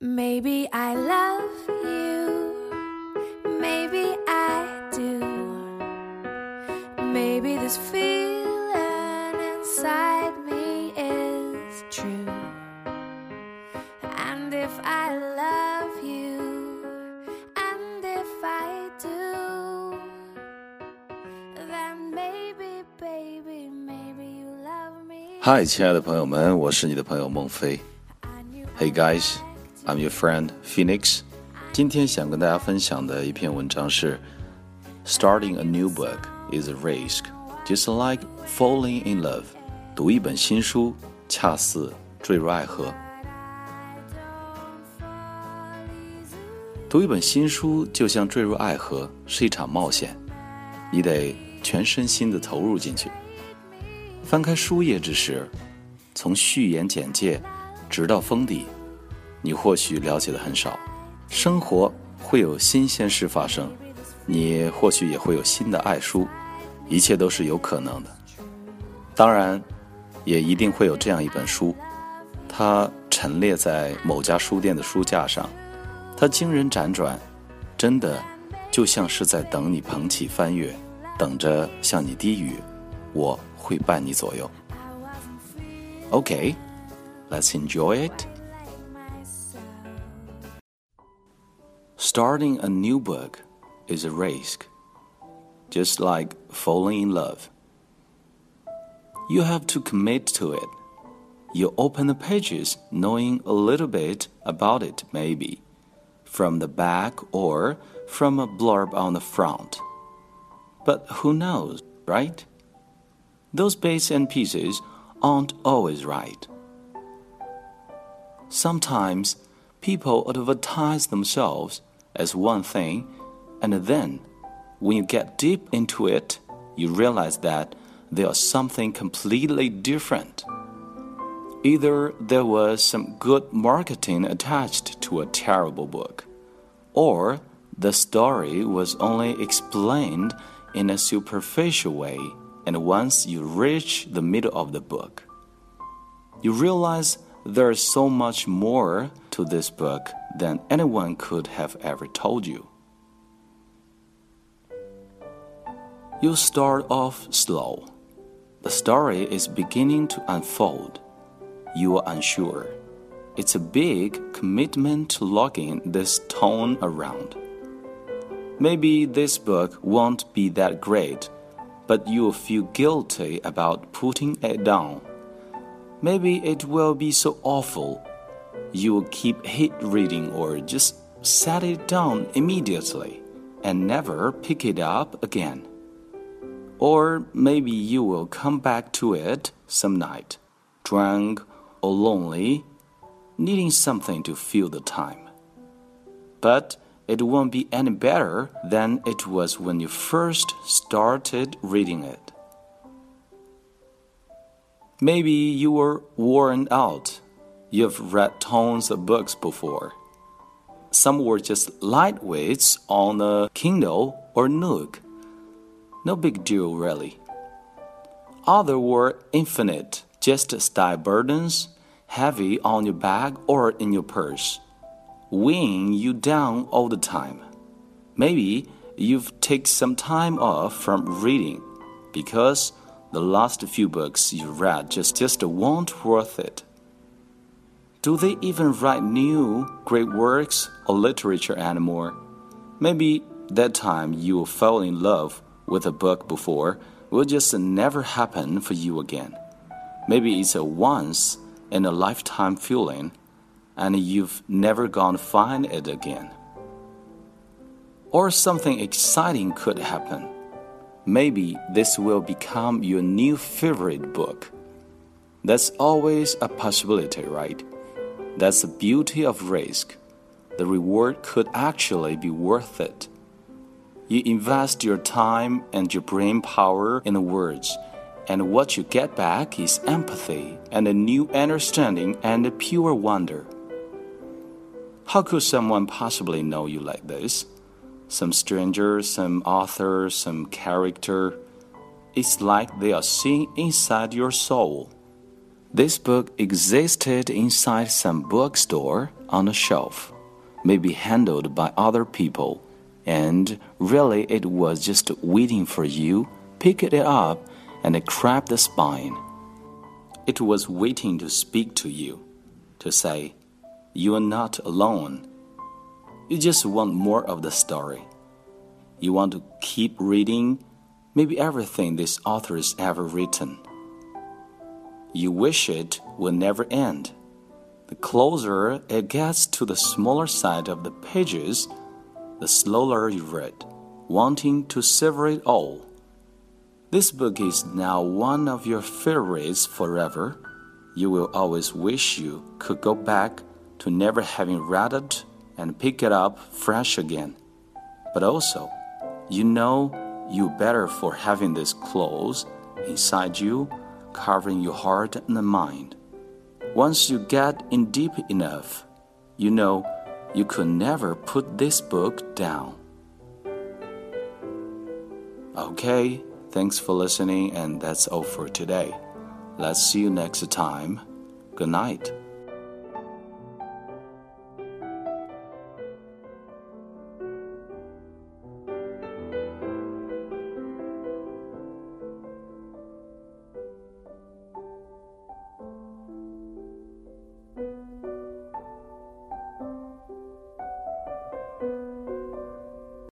Maybe I love you. Maybe I do. Maybe this feeling inside me is true. And if I love you, and if I do, then maybe, baby, maybe you love me. 嗨，亲爱的朋友们，我是你的朋友孟非。 I knew Hey guys, I'm your friend Phoenix。今天想跟大家分享的一篇文章是：Starting a new book is a risk, just like falling in love。读一本新书，恰似坠入爱河。读一本新书就像坠入爱河，是一场冒险，你得全身心的投入进去。翻开书页之时，从序言简介直到封底，你或许了解的很少。生活会有新鲜事发生，你或许也会有新的爱书，一切都是有可能的。当然，也一定会有这样一本书，它陈列在某家书店的书架上，它惊人辗转，真的就像是在等你捧起翻阅，等着向你低语，我会伴你左右。OK。Let's enjoy it. Starting a new book is a risk, just like falling in love. You have to commit to it. You open the pages knowing a little bit about it, maybe, from the back or from a blurb on the front. But who knows, right? Those bits and pieces aren't always right. Sometimes people advertise themselves as one thing, and then, when you get deep into it, you realize that they are something completely different. Either there was some good marketing attached to a terrible book, or the story was only explained in a superficial way, and once you reach the middle of the book, you realize there is so much more to this book than anyone could have ever told you. You start off slow. The story is beginning to unfold. You are unsure. It's a big commitment to lugging this tone around. Maybe this book won't be that great, but you'll feel guilty about putting it down. Maybe it will be so awful. You will keep hate reading or just set it down immediately and never pick it up again. Or maybe you will come back to it some night, drunk or lonely, needing something to fill the time. But it won't be any better than it was when you first started reading it. Maybe you were worn out. You've read tons of books before. Some were just lightweights on a Kindle or Nook. No big deal, really. Others were Infinite Jest style burdens, heavy on your bag or in your purse, weighing you down all the time. Maybe you've taken some time off from reading because the last few books you read just just weren't worth it. Do they even write new great works or literature anymore? Maybe that time you fell in love with a book before will just never happen for you again. Maybe it's a once in a lifetime feeling and you've never gonna find it again. Or something exciting could happen maybe this will become your new favorite book. That's always a possibility, right? That's the beauty of risk. The reward could actually be worth it. You invest your time and your brain power in the words, and what you get back is empathy and a new understanding and a pure wonder. How could someone possibly know you like this? Some stranger, some author, some character. It's like they are seeing inside your soul. This book existed inside some bookstore on a shelf, maybe handled by other people, and really it was just waiting for you, pick it up, and crack the spine. It was waiting to speak to you, to say, You are not alone. You just want more of the story. You want to keep reading maybe everything this author has ever written. You wish it will never end. The closer it gets to the smaller side of the pages, the slower you read, wanting to savor it all. This book is now one of your favorites forever. You will always wish you could go back to never having read it and pick it up fresh again. But also, you know you better for having this close inside you, covering your heart and mind. Once you get in deep enough, you know you could never put this book down. Okay, thanks for listening, and that's all for today. Let's see you next time. Good night.